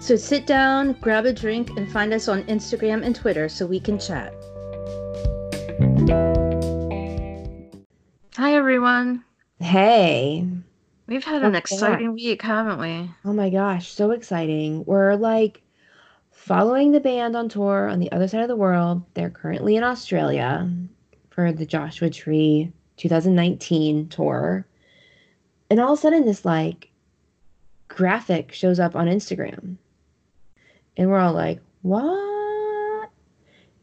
So sit down, grab a drink, and find us on Instagram and Twitter so we can chat. Hi everyone. Hey. We've had an Welcome exciting week, haven't we? Oh my gosh, so exciting. We're like following the band on tour on the other side of the world. They're currently in Australia for the Joshua Tree 2019 tour. And all of a sudden, this like graphic shows up on Instagram. And we're all like, what?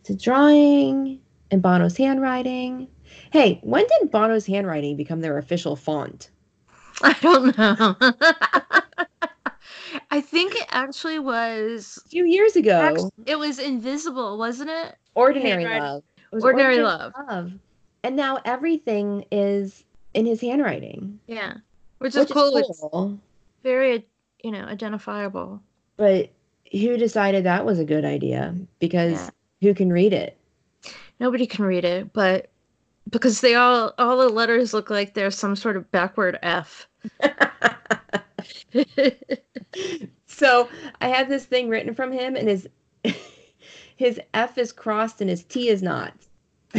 It's a drawing in Bono's handwriting. Hey, when did Bono's handwriting become their official font? I don't know. I think it actually was A few years ago. act- it was invisible, wasn't it? Ordinary Love. It was Ordinary Love. And now everything is in his handwriting. Yeah. Which is Which cool. is It's cool. very, you know, identifiable. But who decided that was a good idea? Because Yeah. who can read it? Nobody can read it, but because they all all the letters look like there's some sort of backward F. so I have this thing written from him, and his his F is crossed and his T is not.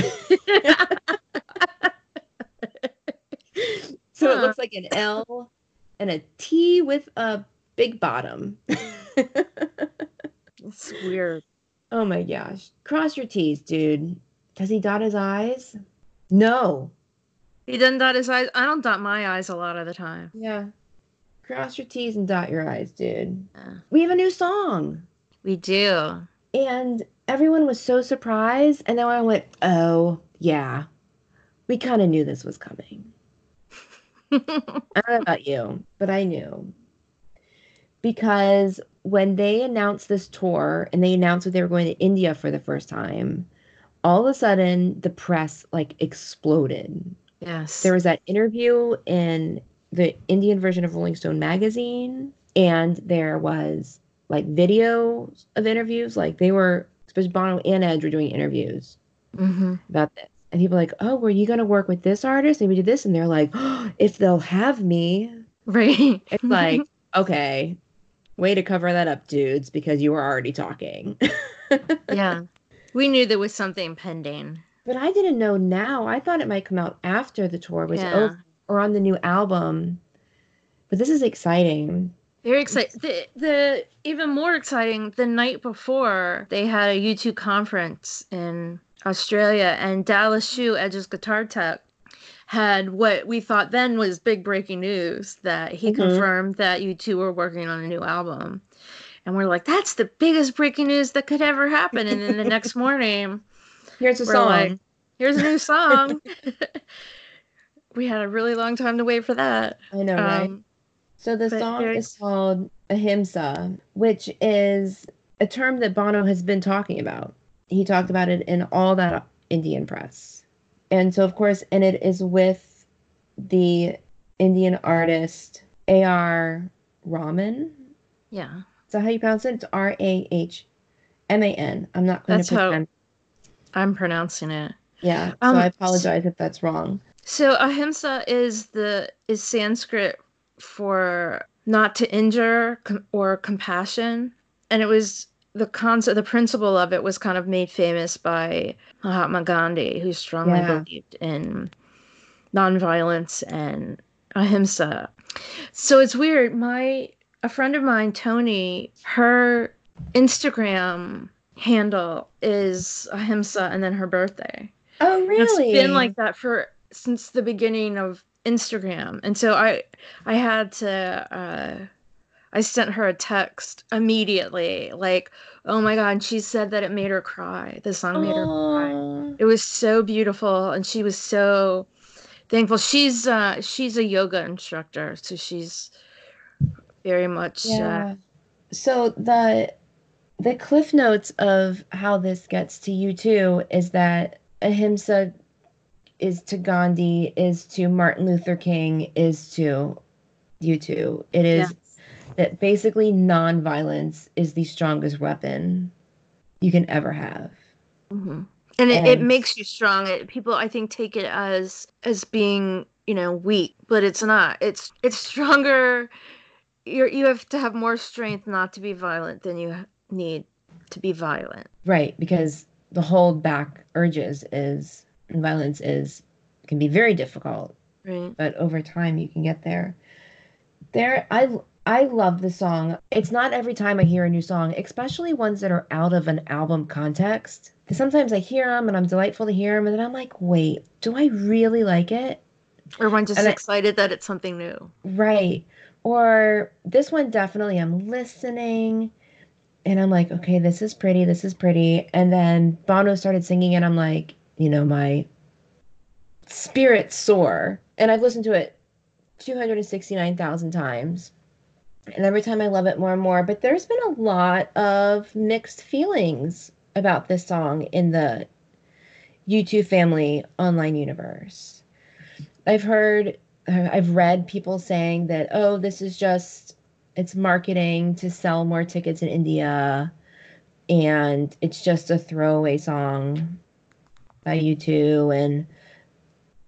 so it looks like an L and a T with a big bottom. it's weird. Oh my gosh. Cross your T's, dude. Does he dot his I's? No. He doesn't dot his eyes. I don't dot my eyes a lot of the time. Yeah. Cross your T's and dot your I's, dude. Yeah. We have a new song. We do. And everyone was so surprised. And then I went, oh, yeah. We kind of knew this was coming. I don't know about you, but I knew. Because when they announced this tour and they announced that they were going to India for the first time, all of a sudden the press like exploded. yes. There was that interview in the Indian version of Rolling Stone magazine, and there was like videos of interviews. Like they were, especially Bono and Edge were doing interviews hmm about this. And people were like, oh, were you going to work with this artist? Maybe do this. And they're like, oh, if they'll have me. Right. It's like, okay, way to cover that up, dudes, because you were already talking. yeah. We knew there was something pending. but I didn't know now. I thought it might come out after the tour was Yeah. over or on the new album. But this is exciting. Very exciting. The, the even more exciting, the night before they had a U2 conference in Australia, and Dallas Schoo, Edge's guitar tech, had what we thought then was big breaking news that he Mhm. confirmed that U2 were working on a new album. And we're like, that's the biggest breaking news that could ever happen. And then the next morning, Here's a We're song. like, here's a new song. we had a really long time to wait for that. I know, right? Um, So the song is called Ahimsa, which is a term that Bono has been talking about. He talked about it in all that Indian press. And so, of course, and it is with the Indian artist A.R. Rahman. yeah. Is that how you pronounce it? It's R A H M A N. I'm not going That's to how- I'm pronouncing it. Yeah. Um, so I apologize if that's wrong. So ahimsa is the is Sanskrit for not to injure com- or compassion, and it was the concept, the principle of it was kind of made famous by Mahatma Gandhi, who strongly Yeah. believed in nonviolence and ahimsa. So it's weird. My a friend of mine, Tony, her Instagram handle is ahimsa, and then her birthday. Oh, really? It's been like that for since the beginning of Instagram. And so I I had to uh I sent her a text immediately like, "Oh my god, she said that it made her cry. The song made her cry." It was so beautiful and she was so thankful. She's uh she's a yoga instructor, so she's very much uh, Yeah. So the the cliff notes of how this gets to U2 is that ahimsa is to Gandhi, is to Martin Luther King, is to U2. It is that basically nonviolence is the strongest weapon you can ever have. hmm And it, it makes you strong. It, people, I think, take it as as being, you know, weak, but it's not. It's it's stronger. You're you have to have more strength not to be violent than you need to be violent. Right, because the hold back urges is and violence is can be very difficult, Right. but over time you can get there. There I I love the song. It's not every time I hear a new song, especially ones that are out of an album context. Sometimes I hear them and I'm delightful to hear them, and then I'm like, wait, do I really like it? Or one just And I- excited that it's something new. Right. Or this one definitely I'm listening and I'm like, okay, this is pretty, this is pretty. And then Bono started singing and I'm like, you know, my spirit soar. And I've listened to it 269,000 times. And every time I love it more and more. But there's been a lot of mixed feelings about this song in the U2 family online universe. I've heard uh, I've read people saying that, oh, this is just it's marketing to sell more tickets in India and it's just a throwaway song by U2 and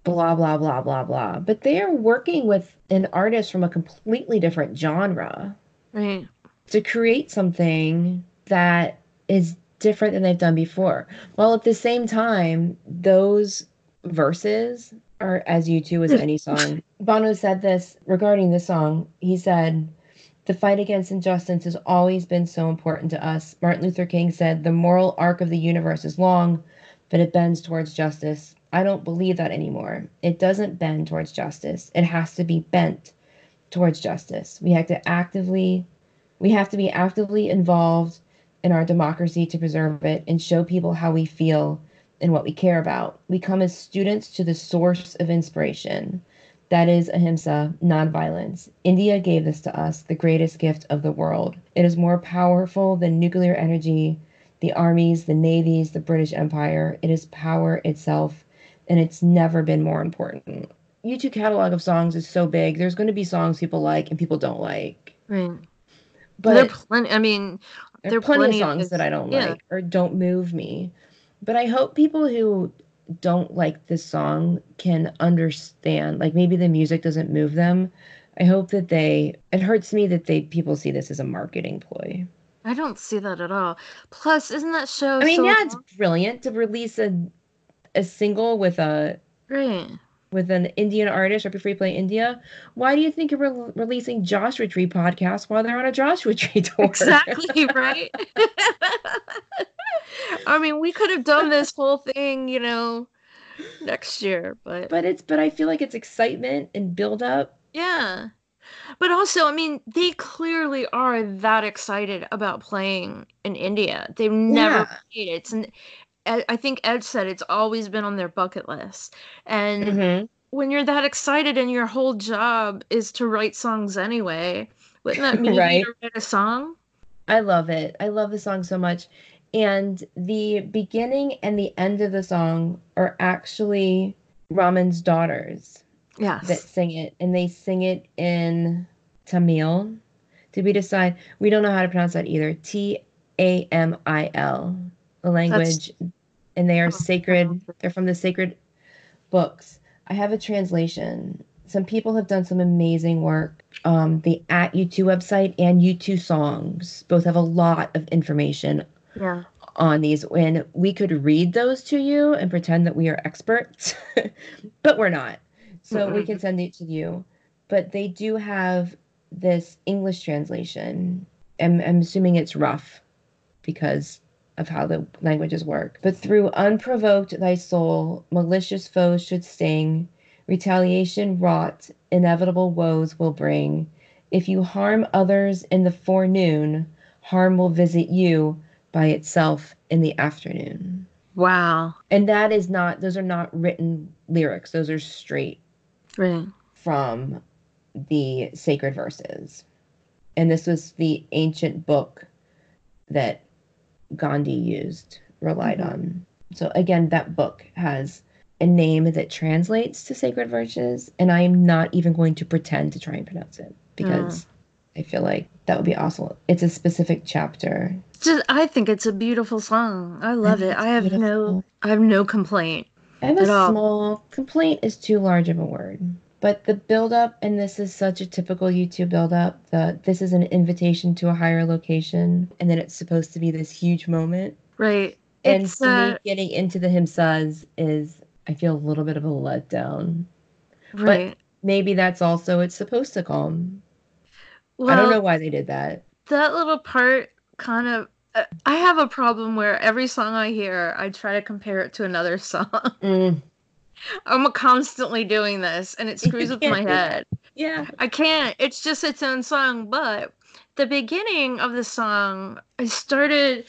blah blah blah blah blah. But they are working with an artist from a completely different genre Right. to create something that is different than they've done before. While at the same time, those verses are as U2 as any song. Bono said this regarding the song. He said, The fight against injustice has always been so important to us. Martin Luther King said, The moral arc of the universe is long, but it bends towards justice. I don't believe that anymore. It doesn't bend towards justice. It has to be bent towards justice. We have to actively we have to be actively involved in our democracy to preserve it and show people how we feel and what we care about. We come as students to the source of inspiration. That is ahimsa, nonviolence. India gave this to us, the greatest gift of the world. It is more powerful than nuclear energy, the armies, the navies, the British Empire. It is power itself, and it's never been more important. U2 catalog of songs is so big. There's going to be songs people like and people don't like. Right. But there are plenty. I mean, there there are plenty of plenty of songs his- that I don't yeah. like or don't move me. But I hope people who don't like this song can understand. Like maybe the music doesn't move them. I hope that they. It hurts me that they people see this as a marketing ploy. I don't see that at all. Plus, isn't that show? I mean, so yeah, it's brilliant to release a a single with a great. with an Indian artist right before you play India. Why do you think you're re- releasing Joshua Tree podcast while they're on a Joshua Tree tour? Exactly right. I mean, we could have done this whole thing, you know, next year, but but it's but I feel like it's excitement and build up. yeah. But also, I mean, they clearly are that excited about playing in India. They've never Yeah. played it. It's, I think Ed said it's always been on their bucket list. And Mhm. when you're that excited and your whole job is to write songs anyway, wouldn't that mean Right. you to write a song? I love it. I love the song so much. And the beginning and the end of the song are actually Rahman's daughters Yes. that sing it, and they sing it in Tamil. Did we decide? We don't know how to pronounce that either. T A M I L, the language, and they are Oh, sacred. okay. They're from the sacred books. I have a translation. Some people have done some amazing work. Um, the at U2 website and U2 songs both have a lot of information yeah. on these and we could read those to you and pretend that we are experts but we're not so we Mm-mm. can send it to you but they do have this english translation I'm, I'm assuming it's rough because of how the languages work but through unprovoked thy soul malicious foes should sting retaliation wrought inevitable woes will bring if you harm others in the forenoon harm will visit you by itself in the afternoon. Wow. And that is not, those are not written lyrics. Those are straight Right. from the sacred verses. And this was the ancient book that Gandhi used, relied Mhm. on. So again, that book has a name that translates to sacred verses, and I am not even going to pretend to try and pronounce it because I feel like that would be awesome. It's a specific chapter. Just, I think it's a beautiful song. I love it. I have no. I have no complaint. I have At a all. small complaint is too large of a word. But the buildup, and this is such a typical U2 buildup, the this is an invitation to a higher location, and then it's supposed to be this huge moment. Right. And It's, to me, uh, getting into the himsas is I feel a little bit of a letdown. Right. Maybe that's also it's supposed to calm. well, I don't know why they did that. that little part kind of. Uh, I have a problem where every song I hear, I try to compare it to another song. Mm, I'm constantly doing this, and it screws with my head. yeah. I can't. It's just its own song. But the beginning of the song, I started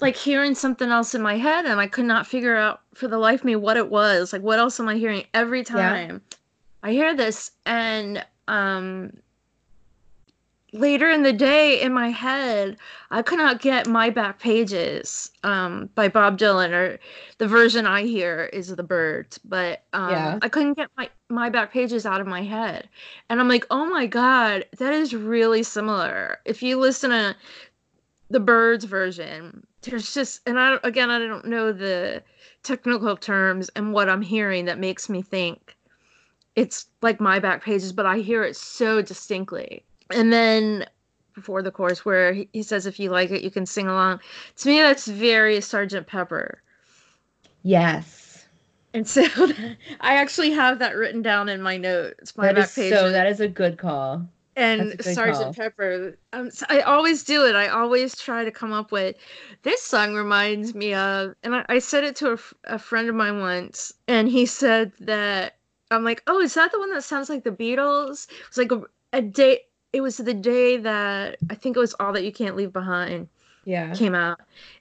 like hearing something else in my head, and I could not figure out for the life of me what it was. Like, what else am I hearing every Yeah. time I hear this? And um, later in the day, in my head, I could not get my back pages um, by Bob Dylan, or the version I hear is the Byrds, but um, Yeah. I couldn't get my my back pages out of my head. And I'm like, oh my God, that is really similar. If you listen to the Byrds version, there's just, and I again, I don't know the technical terms and what I'm hearing that makes me think it's like my back pages, but I hear it so distinctly. And then before the chorus, where he, he says, if you like it, you can sing along. To me, that's very Sergeant Pepper. Yes. And so I actually have that written down in my notes. My That back is pages. so that is a good call. and Sergeant call. Pepper. Um, s- I always do it. I always try to come up with this song reminds me of, and I, I said it to a friend of mine once, and he said that I'm like, oh, is that the one that sounds like the Beatles? it's like a, a day. It was the day that I think it was All That You Can't Leave Behind Yeah. came out,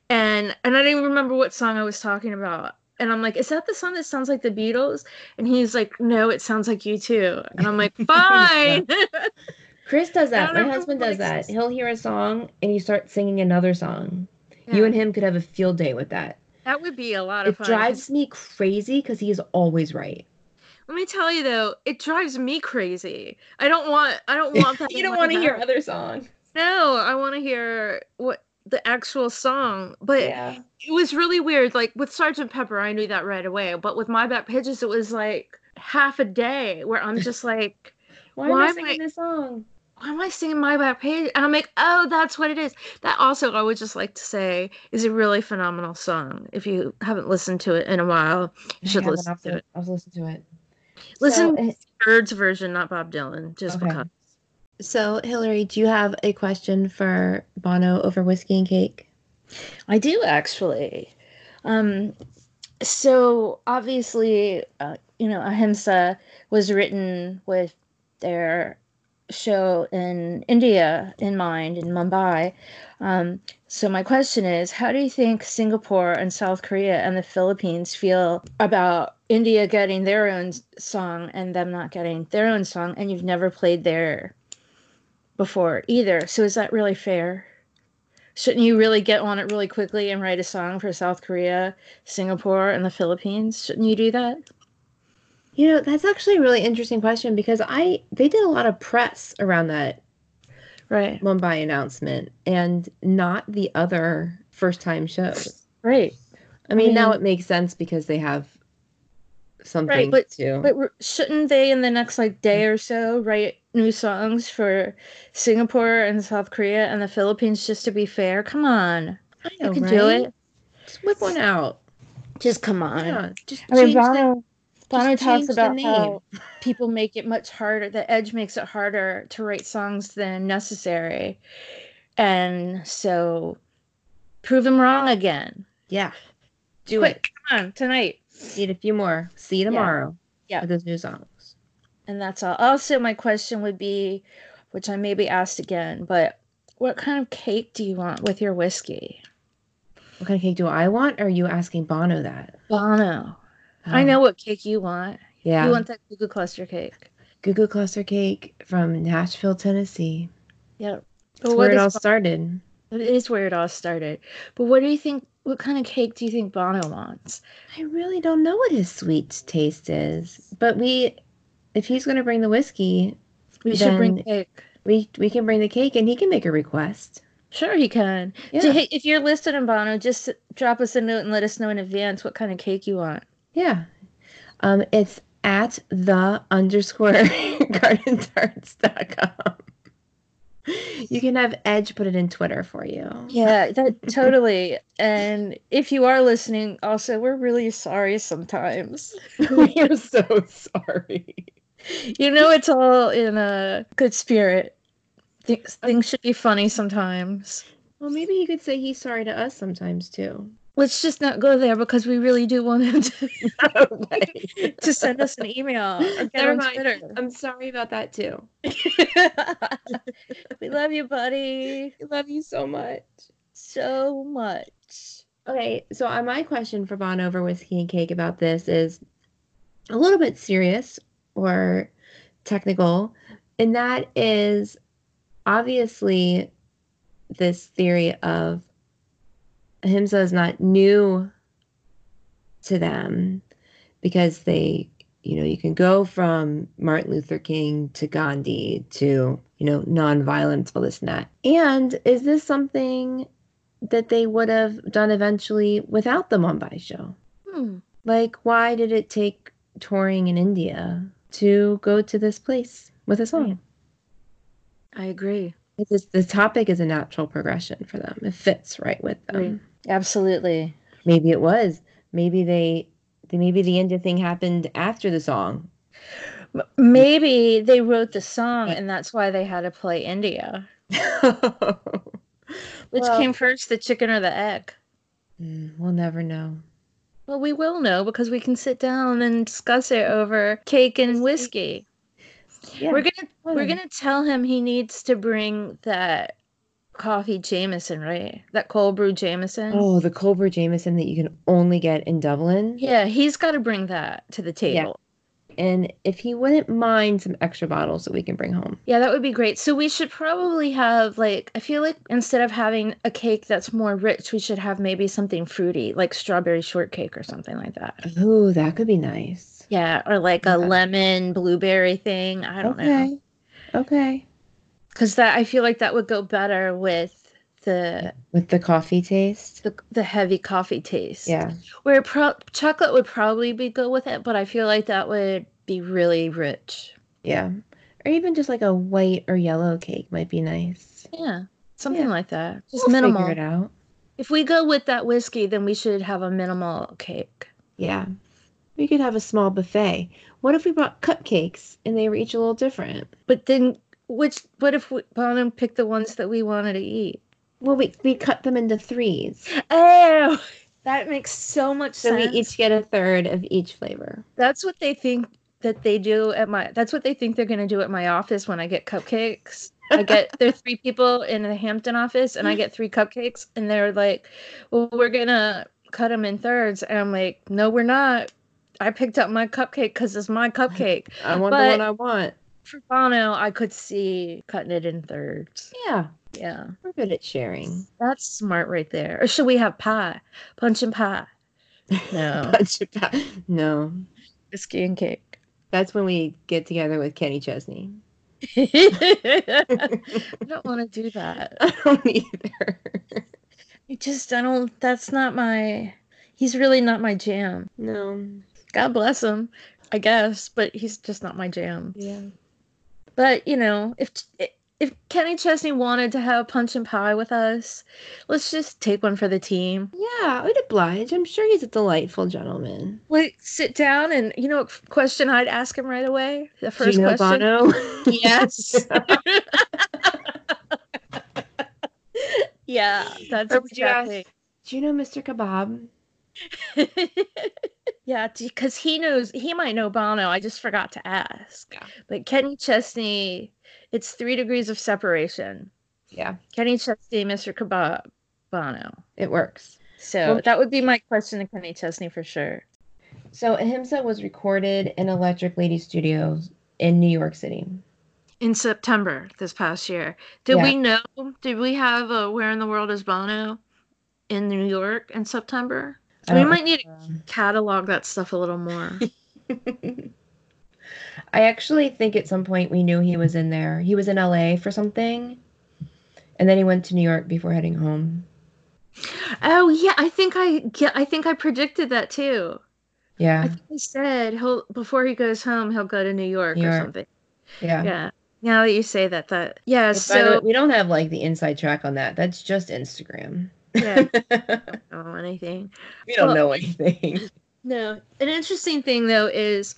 and and I didn't even remember what song I was talking about. And I'm like, is that the song that sounds like the Beatles? And he's like, no, it sounds like U2. And I'm like, fine. Chris does that. My husband does that. He'll hear a song and he starts singing another song. You and him could have a field day with that. That would be a lot of It fun. drives me crazy because he is always right. Let me tell you though, it drives me crazy. I don't want. I don't want that. you don't want to hear other songs. No, I want to hear what the actual song. But Yeah. it was really weird. Like with Sergeant Pepper, I knew that right away. But with My Back Pages, it was like half a day where I'm just like, Why, Why am I singing I- this song? why am I singing My Back Page? And I'm like, oh, that's what it is. That also, I would just like to say, is a really phenomenal song. If you haven't listened to it in a while, you should I listen to it. I'll listen to it. Listen So, Byrds' version, not Bob Dylan, just Okay. because. so Hillary, do you have a question for Bono over whiskey and cake? I do actually. Um, so obviously, uh, you know, Ahimsa was written with their show in India in mind, in Mumbai. Um, so my question is, how do you think Singapore and South Korea and the Philippines feel about India getting their own song and them not getting their own song, and you've never played there before either? So is that really fair? Shouldn't you really get on it really quickly and write a song for South Korea, Singapore, and the Philippines? Shouldn't you do that? You know, that's actually a really interesting question because I they did a lot of press around that Right. Mumbai announcement and not the other first time shows. Right. I mean, now mean- it makes sense because they have something Right, but- to. But shouldn't they, in the next like day or so, write new songs for Singapore and South Korea and the Philippines just to be fair? Come on, I you know, can do it. Just whip one out. Just come on. Yeah, just I mean, change the- Bono, Bono talks about how people make it much harder. The Edge makes it harder to write songs than necessary, and so prove him wrong again. yeah, do Quick, come on tonight. Need a few more. See you tomorrow. Yeah. with those new songs. And that's all. Also, my question would be, which I may be asked again, but what kind of cake do you want with your whiskey? What kind of cake do I want? Or are you asking Bono that? Bono. I Oh, know what cake you want. Yeah, You want that Goo Goo Cluster cake. Goo Cluster Cake from Nashville, Tennessee. Yep. That's where it all started. It is where it all started. But what do you think? What kind of cake do you think Bono wants? I really don't know what his sweet taste is, but we, if he's going to bring the whiskey, We should bring cake. we we can bring the cake and he can make a request. Sure, he can. Yeah. So, hey, if you're listed in Bono, just drop us a note and let us know in advance what kind of cake you want. Yeah. Um, it's at the underscore gardentarts.com. You can have Edge put it in Twitter for you. Yeah, that totally. And if you are listening, also, we're really sorry sometimes. we are so sorry. You know, it's all in a good spirit. Things, things should be funny sometimes. Well, maybe he could say he's sorry to us sometimes too. Let's just not go there because we really do want him to, to send us an email Never mind. Twitter. I'm sorry about that too. we love you, buddy, We love you so much. so much. Okay, so uh, my question for Bon over whiskey and cake about this is a little bit serious or technical, and that is obviously this theory of ahimsa is not new to them because they, you know, you can go from Martin Luther King to Gandhi to, you know, nonviolence, all this and that. And is this something that they would have done eventually without the Mumbai show. Hmm. Like, why did it take touring in India to go to this place with a song? I agree. It's just- the topic is a natural progression for them. It fits right with them. Right. Absolutely. Maybe it was. Maybe they, they, maybe the India thing happened after the song. Maybe they wrote the song and that's why they had to play India. Which Well- came first, the chicken or the egg? Mm, we'll never know. Well, we will know because we can sit down and discuss it over cake and whiskey. Yeah, We're gonna we're gonna tell him he needs to bring that coffee Jameson, right? That cold brew Jameson. Oh, the cold brew Jameson that you can only get in Dublin. Yeah, he's got to bring that to the table. Yeah. And if he wouldn't mind some extra bottles that we can bring home. Yeah, that would be great. So we should probably have like I feel like instead of having a cake that's more rich, we should have maybe something fruity, like strawberry shortcake or something like that. Oh, that could be nice. Yeah, or like a lemon blueberry thing. I don't know. okay. Okay. Cuz that I feel like that would go better with the With the coffee taste. the, the heavy coffee taste. Yeah. Where pro- chocolate would probably be good with it, but I feel like that would be really rich. Yeah. Or even just like a white or yellow cake might be nice. Yeah, something Yeah. like that. Just We'll minimal. Figure it out. If we go with that whiskey, then we should have a minimal cake. Yeah. We could have a small buffet. What if we brought cupcakes and they were each a little different? But then, which? What if we Bonham picked the ones that we wanted to eat? Well, we we cut them into threes, Oh, that makes so much so sense. we each get a third of each flavor. That's what they think that they do at my. That's what they think they're gonna do at my office when I get cupcakes. I get there are three people in the Hampton office, and I get three cupcakes, and they're like, "Well, we're gonna cut them in thirds," and I'm like, "No, we're not." I picked up my cupcake because it's my cupcake. I want But- the one I want. For Bono, I could see cutting it in thirds. Yeah, Yeah, we're good at sharing. that's smart right there. Or should we have pie, punch and pie? No, Bunch of pa- no, whiskey and cake. that's when we get together with Kenny Chesney. I don't want to do that. I don't either. I just I don't. That's not my. He's really not my jam. No. God bless him, I guess, but he's just not my jam. Yeah. But you know, if eh, if Kenny Chesney wanted to have punch and pie with us, let's just take one for the team. Yeah, I would oblige. I'm sure he's a delightful gentleman. Like sit down and you know what question I'd ask him right away. The first Gino question. Bono? Yes. yeah, that's Or would ask- exactly. Do you know Mr. Kebab? yeah, because he knows he might know Bono. I just forgot to ask. Yeah. But Kenny Chesney, it's three degrees of separation. Yeah, Kenny Chesney, Mr. Kebab, Bono. it works. So Well- that would be my question to Kenny Chesney for sure. So Ahimsa was recorded in Electric Lady Studios in New York City. in September this past year. Did Yeah. we know? Did we have a Where in the World is Bono in New York in September? I we might need to uh, catalog that stuff a little more. I actually think at some point we knew he was in there. He was in LA for something, and then he went to New York before heading home. oh yeah, I think I yeah, I think I predicted that too. I Yeah, think I said he'll before he goes home he'll go to New York, New or something. yeah. Yeah. Now that you say that, that yeah. But the way, So we don't have like the inside track on that. That's just Instagram. Yeah, I don't know anything. we don't Well- know anything. No. An interesting thing though is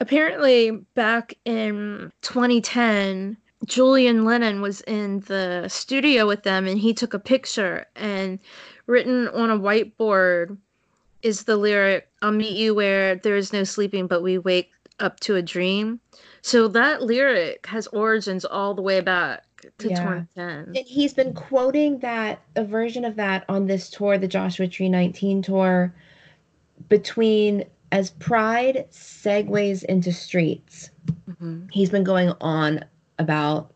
apparently back in 2010, Julian Lennon was in the studio with them and he took a picture and written on a whiteboard is the lyric I'll meet you where there is no sleeping but we wake up to a dream. So that lyric has origins all the way back to Yeah. 2010. And he's been quoting that a version of that on this tour, the Joshua Tree 19 tour, between as pride segues into streets. Mhm. He's been going on about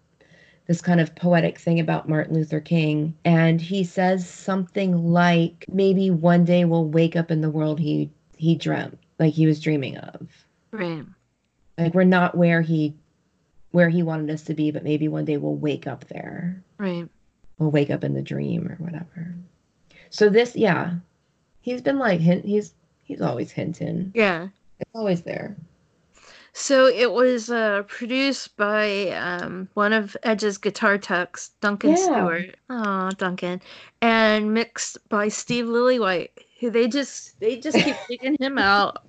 this kind of poetic thing about Martin Luther King. And he says something like, maybe one day we'll wake up in the world he he dreamt, like he was dreaming of. Right. Like we're not where he where he wanted us to be, but maybe one day we'll wake up there. Right. We'll wake up in the dream or whatever. So this, yeah, he's been like hint. He's he's always hinting. Yeah. It's always there. So it was uh, produced by um, one of Edge's guitar techs, Duncan Yeah. Stewart. Oh, Duncan, and mixed by Steve Lillywhite, who they just they just keep digging him out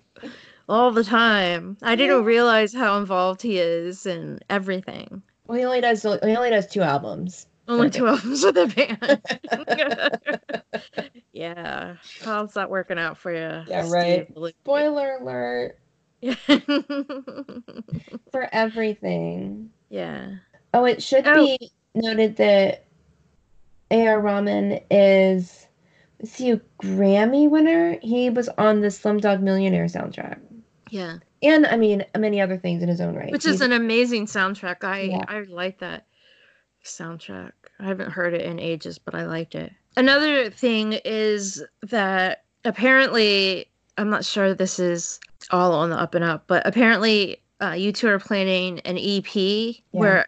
all the time. I didn't realize how involved he is in everything. Well, he only does he only does two albums. Only two albums with a band. yeah, how's that working out for you? Yeah, right. Steve? Spoiler alert Yeah. for everything. yeah. Oh, it should Oh. be noted that A.R. Rahman is is he a Grammy winner? He was on the Slumdog Millionaire soundtrack. Yeah. And I mean many other things in his own right. which is an amazing soundtrack. I Yeah. I like that soundtrack. I haven't heard it in ages, but I liked it. Another thing is that apparently I'm not sure this is all on the up and up, but apparently uh, U2 are planning an EP where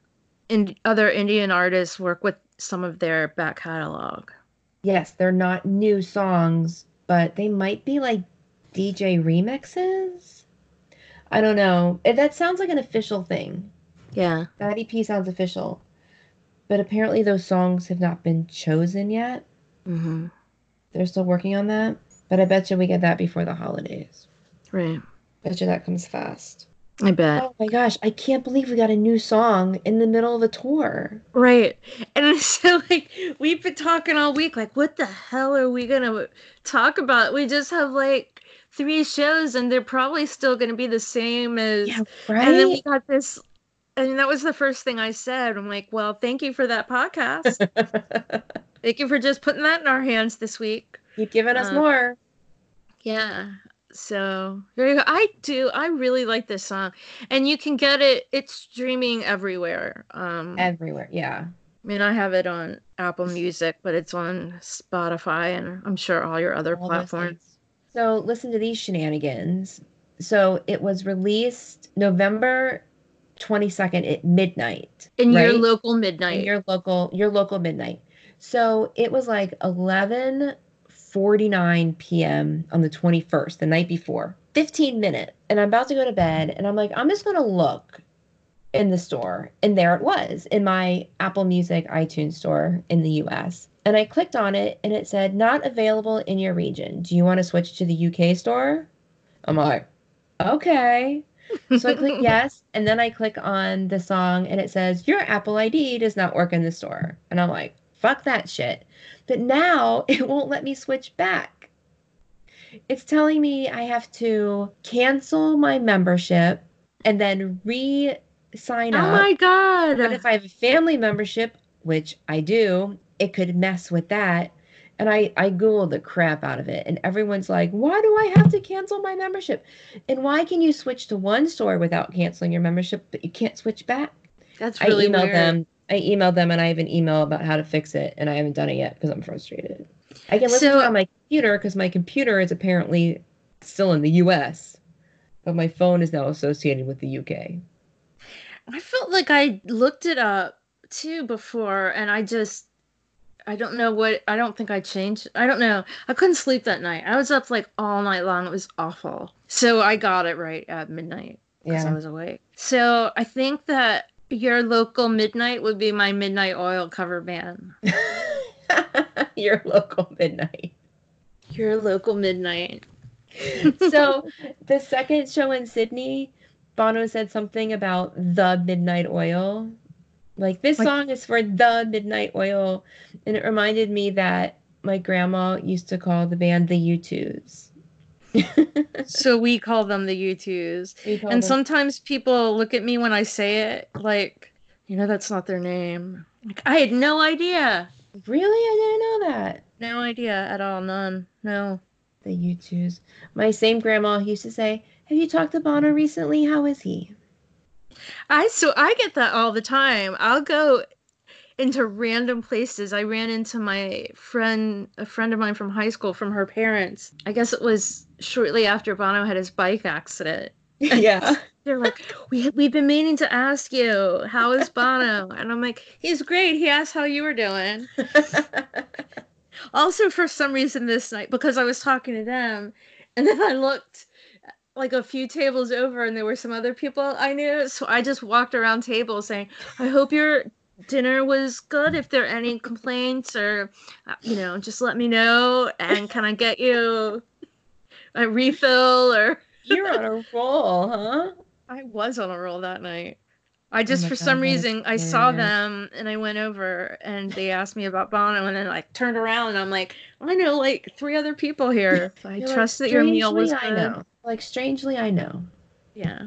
in other Indian artists work with some of their back catalog. yes, they're not new songs, but they might be like DJ remixes. I don't know. That sounds like an official thing. Yeah. That EP sounds official. But apparently those songs have not been chosen yet. Mm-hmm. They're still working on that. But I bet you we get that before the holidays. Right. Bet you that comes fast. I bet. Oh my gosh, I can't believe we got a new song in the middle of a tour. Right. And so like we've been talking all week, like, what the hell are we gonna talk about? We just have like three shows and they're probably still gonna be the same as yeah, right. and then we got this and that was the first thing I said. I'm like, well, thank you for that podcast. thank you for just putting that in our hands this week. Keep giving us Uh, more. Yeah. So there you go. I do. I really like this song, and you can get it. It's streaming everywhere. Um, Everywhere. Yeah. I mean, I have it on Apple Music, but it's on Spotify and I'm sure all your other All platforms. So listen to these shenanigans. So it was released November 22nd at midnight. In your right? local in midnight. your local your local midnight. So it was like 11:49 p.m. on the 21st, the night before. 15 minutes. And I'm about to go to bed and I'm like I'm just going to look in the store and there it was in my Apple Music iTunes store in the US. And I clicked on it and it said not available in your region. Do you want to switch to the UK store? I'm like, okay. So I click yes, and then I click on the song, and it says your Apple ID does not work in the store, and I'm like, fuck that shit. But now it won't let me switch back. It's telling me I have to cancel my membership and then re-sign oh up. Oh my god. But if I have a family membership, which I do, it could mess with that. And I, I Googled the crap out of it. And everyone's like, why do I have to cancel my membership? And why can you switch to one store without canceling your membership, but you can't switch back? That's really I emailed weird. them. I emailed them and I have an email about how to fix it, and I haven't done it yet because I'm frustrated. I can listen So- to it on my computer because my computer is apparently still in the U.S., but my phone is now associated with the UK. I felt like I looked it up too before, and I just, I don't know what, I don't think I changed. I don't know. I couldn't sleep that night. I was up like all night long. It was awful. So I got it right at midnight because I was awake. So I think that your local midnight would be my midnight oil cover band. Your local midnight. Your local midnight. so the second show in Sydney, Bono said something about the midnight oil. Like this Like- song is for the midnight oil. And it reminded me that my grandma used to call the band the U2s. So we call them the U2s. And them- sometimes people look at me when I say it like, you know, that's not their name. Like, I had no idea. really, I didn't know that. No idea at all. None. No. The U2s. My same grandma used to say, "Have you talked to Bono recently? How is he?" I so I get that all the time. I'll go into random places. I ran into my friend, a friend of mine from high school, from her parents. I guess it was shortly after Bono had his bike accident. yeah. They're like, we we've been meaning to ask you, how is Bono? And I'm like, he's great. He asked how you were doing. Also, for some reason this night, because I was talking to them, and then I looked like a few tables over, and there were some other people I knew. So I just walked around tables saying, "I hope your dinner was good. If there are any complaints, or uh, you know, just let me know. And can I get you a refill?" Or You're on a roll, huh? I was on a roll that night. I just, my for God, some reason, I saw them and I went over and they asked me about Bono and then like turned around and I'm like, I know like three other people here. I You're like, trust that your meal was "Strangely, good. I know. Like strangely, I know. Yeah,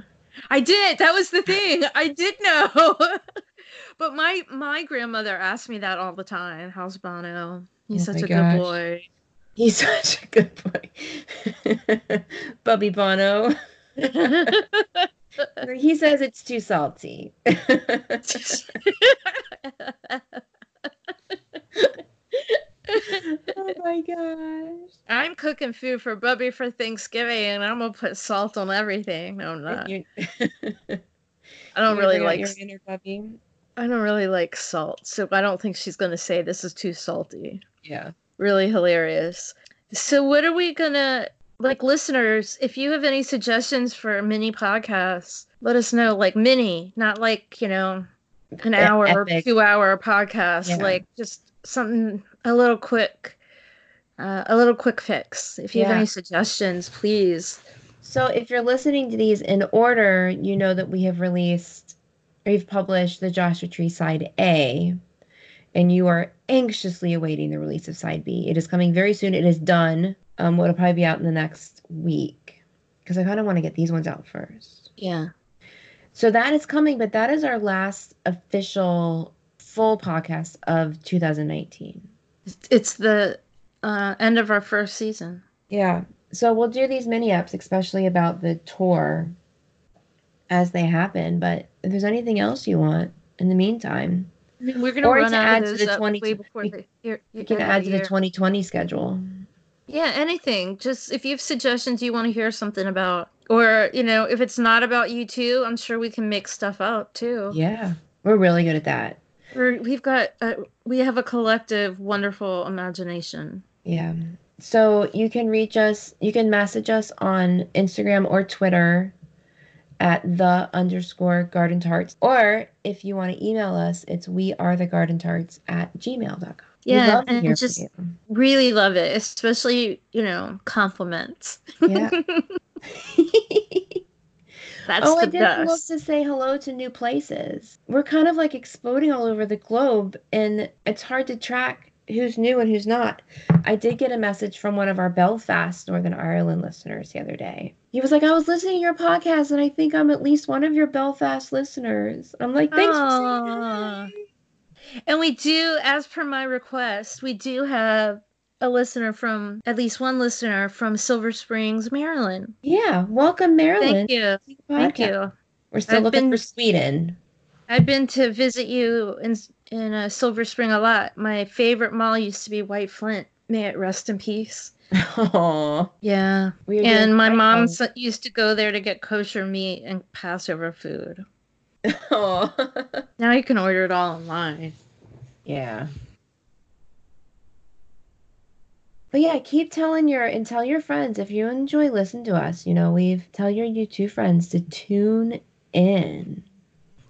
I did. That was the thing. I did know. but my my grandmother asked me that all the time. How's Bono? He's Oh such a gosh. good boy. He's such a good boy. Bubby Bono. he says it's too salty. Oh my gosh. I'm cooking food for Bubby for Thanksgiving and I'm gonna put salt on everything. No, I'm not. You- I don't you really like your inner Bubby. I don't really like salt, so I don't think she's gonna say this is too salty. Yeah. Really hilarious. So, what are we gonna like, listeners? If you have any suggestions for mini podcasts, let us know. Like mini, not like you know, an hour or two hour podcast. Yeah. Like just something a little quick, uh, a little quick fix. If you have any suggestions, please. So if you're listening to these in order, you know that we have released, we've published the Joshua Tree Side A, and you are anxiously awaiting the release of Side B. It is coming very soon. It is done. Um, it'll probably be out in the next week because I kind of want to get these ones out first. Yeah. So that is coming, but that is our last official full podcast of 2019. It's the uh, end of our first season. Yeah. So we'll do these mini ups, especially about the tour as they happen. But if there's anything else you want in the meantime, I mean, we're gonna run out of to the up 20 way before the you can add to the 2020 schedule. Yeah, anything. Just if you have suggestions you want to hear something about, or you know, if it's not about U2, I'm sure we can make stuff out too. Yeah. We're really good at that. We're, we've got uh, we have a collective wonderful imagination. Yeah. So you can reach us, you can message us on Instagram or Twitter at the underscore garden tarts. Or if you want to email us, it's we are the garden tarts at gmail.com. Yeah, and just really love it, especially you know compliments. Yeah. That's oh, the I did love best. to say hello to new places. We're kind of like exploding all over the globe, and it's hard to track who's new and who's not. I did get a message from one of our Belfast, Northern Ireland listeners the other day. He was like, I was listening to your podcast, and I think I'm at least one of your Belfast listeners. I'm like, thanks for saying hi. And we do, as per my request, we do have a listener from at least one listener from Silver Springs, Maryland. Yeah, welcome, Maryland. Thank you. Thank you. We're still I've looking been- for Sweden. I've been to visit you in in uh, Silver Spring a lot. My favorite mall used to be White Flint. May it rest in peace. Aww. Yeah. We And my mom s- used to go there to get kosher meat and Passover food. Aw. Now you can order it all online. yeah. But yeah, keep telling your and tell your friends if you enjoy listen to us. You know, we've tell your U2 friends to tune in.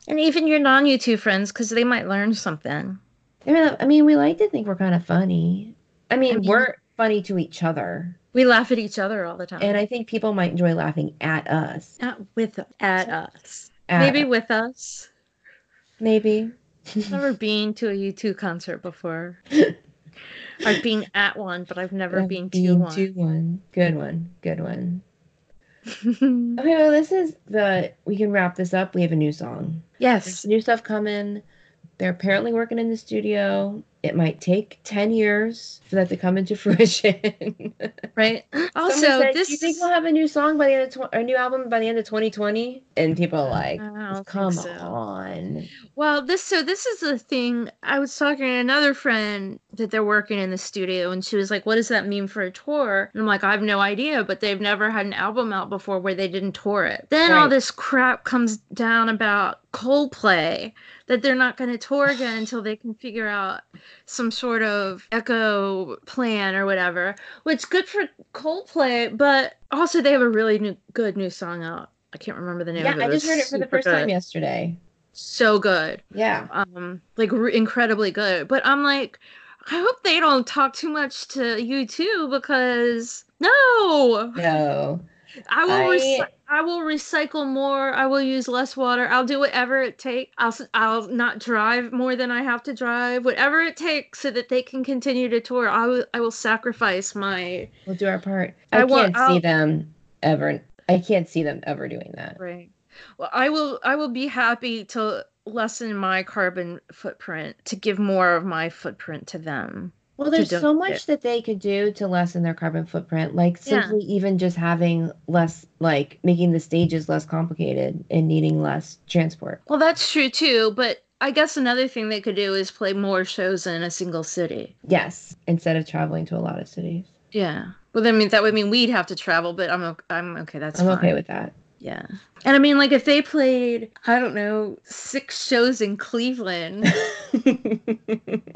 And even your non U2 friends, because they might learn something. I mean, I mean, we like to think we're kind of funny. I mean, I mean- we're funny to each other, We laugh at each other all the time. and I think people might enjoy laughing at us. Not with at us. At Maybe us. with us. maybe. Never been to a U2 concert before. I've been at one, but I've never I've been to one. to one. Good one. Good one. Okay, well, this is the. We can wrap this up. We have a new song. There's yes. new stuff coming. They're apparently working in the studio. It might take 10 years for that to come into fruition. Right. Also, said, this Do you think we'll have a new song by the end of tw- a new album by the end of 2020? And people are like, I don't think come so. on. Well, this so this is the thing. I was talking to another friend that they're working in the studio, and she was like, "What does that mean for a tour?" And I'm like, "I have no idea." But they've never had an album out before where they didn't tour it. Then all this crap comes down about Coldplay that they're not going to tour again until they can figure out some sort of echo plan or whatever. Which good for Coldplay, but also they have a really new, good new song out. I can't remember the name Yeah, of it. I just heard it for the first time yesterday. So good Yeah. um like re- incredibly good but i'm like i hope they don't talk too much to U2 because no No. I will I- recy- I will recycle more i will use less water i'll do whatever it takes i'll I'll not drive more than i have to drive whatever it takes so that they can continue to tour i will i will sacrifice my We'll do our part. I I, can't see I'll- them ever. I can't see them ever doing that. right well i will i will be happy to lessen my carbon footprint to give more of my footprint to them Well, there's so don't- much that they could do to lessen their carbon footprint, like Yeah. simply even just having less, like making the stages less complicated and needing less transport. Well, that's true too, but I guess another thing they could do is play more shows in a single city. Yes, instead of traveling to a lot of cities. Yeah. Well, I mean that would mean we'd have to travel, but I'm okay, I'm okay. That's I'm fine. okay with that. Yeah. And I mean, like if they played, I don't know, six shows in Cleveland,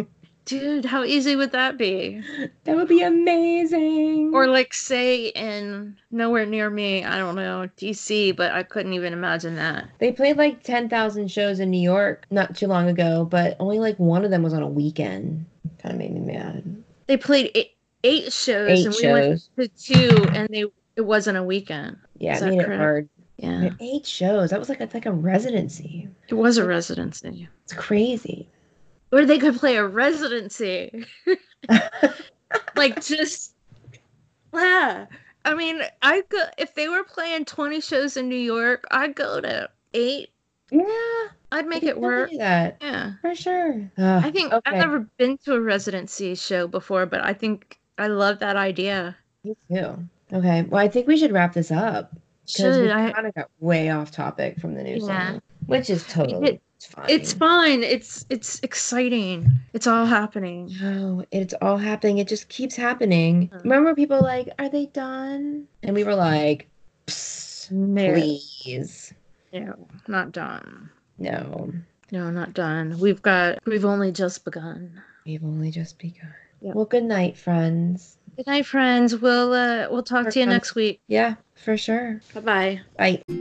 dude, how easy would that be? that would be amazing. Or like say in nowhere near me, I don't know, DC, but I couldn't even imagine that. they played like 10,000 shows in New York not too long ago, but only like one of them was on a weekend. Kind of made me mad. They played eight, eight shows, Eight and we went shows. to two, and they it wasn't a weekend. Yeah, Is it that made it hard. Yeah. Eight shows. That was like a, like a residency. It was a residency. It's crazy. Or they could play a residency. like just yeah. I mean, I go if they were playing 20 shows in New York, I'd go to 8. yeah, I'd make it work. that Yeah. for sure. I think okay. I've never been to a residency show before, but I think I love that idea. Me too. Okay, well, I think we should wrap this up because we kind of got way off topic from the news, Yeah. which is totally It- fine. It's fine. It's it's exciting. It's all happening. No, it's all happening. It just keeps happening. Hmm. Remember, people were like, "Are they done?" And we were like, "Please, no, not done. no. No, not done. We've got we've only just begun. We've only just begun." Well, good night, friends. Good night, friends. We'll uh we'll talk to you next week. Yeah, for sure. Bye bye. Bye.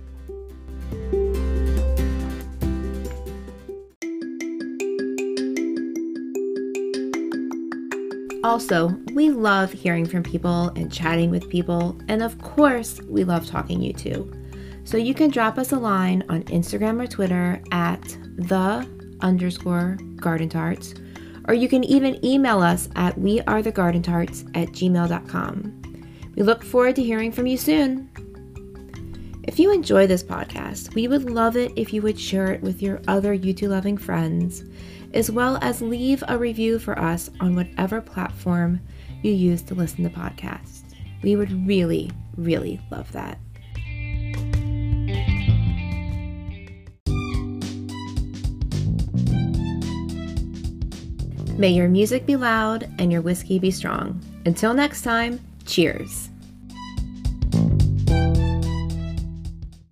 Also, we love hearing from people and chatting with people, and of course, we love talking U2. So you can drop us a line on Instagram or Twitter at the underscore garden tarts, or you can even email us at wearethegardentarts at gmail.com. We look forward to hearing from you soon. If you enjoy this podcast, we would love it if you would share it with your other U2 loving friends, as well as leave a review for us on whatever platform you use to listen to podcasts. We would really, really love that. May your music be loud and your whiskey be strong. Until next time, cheers.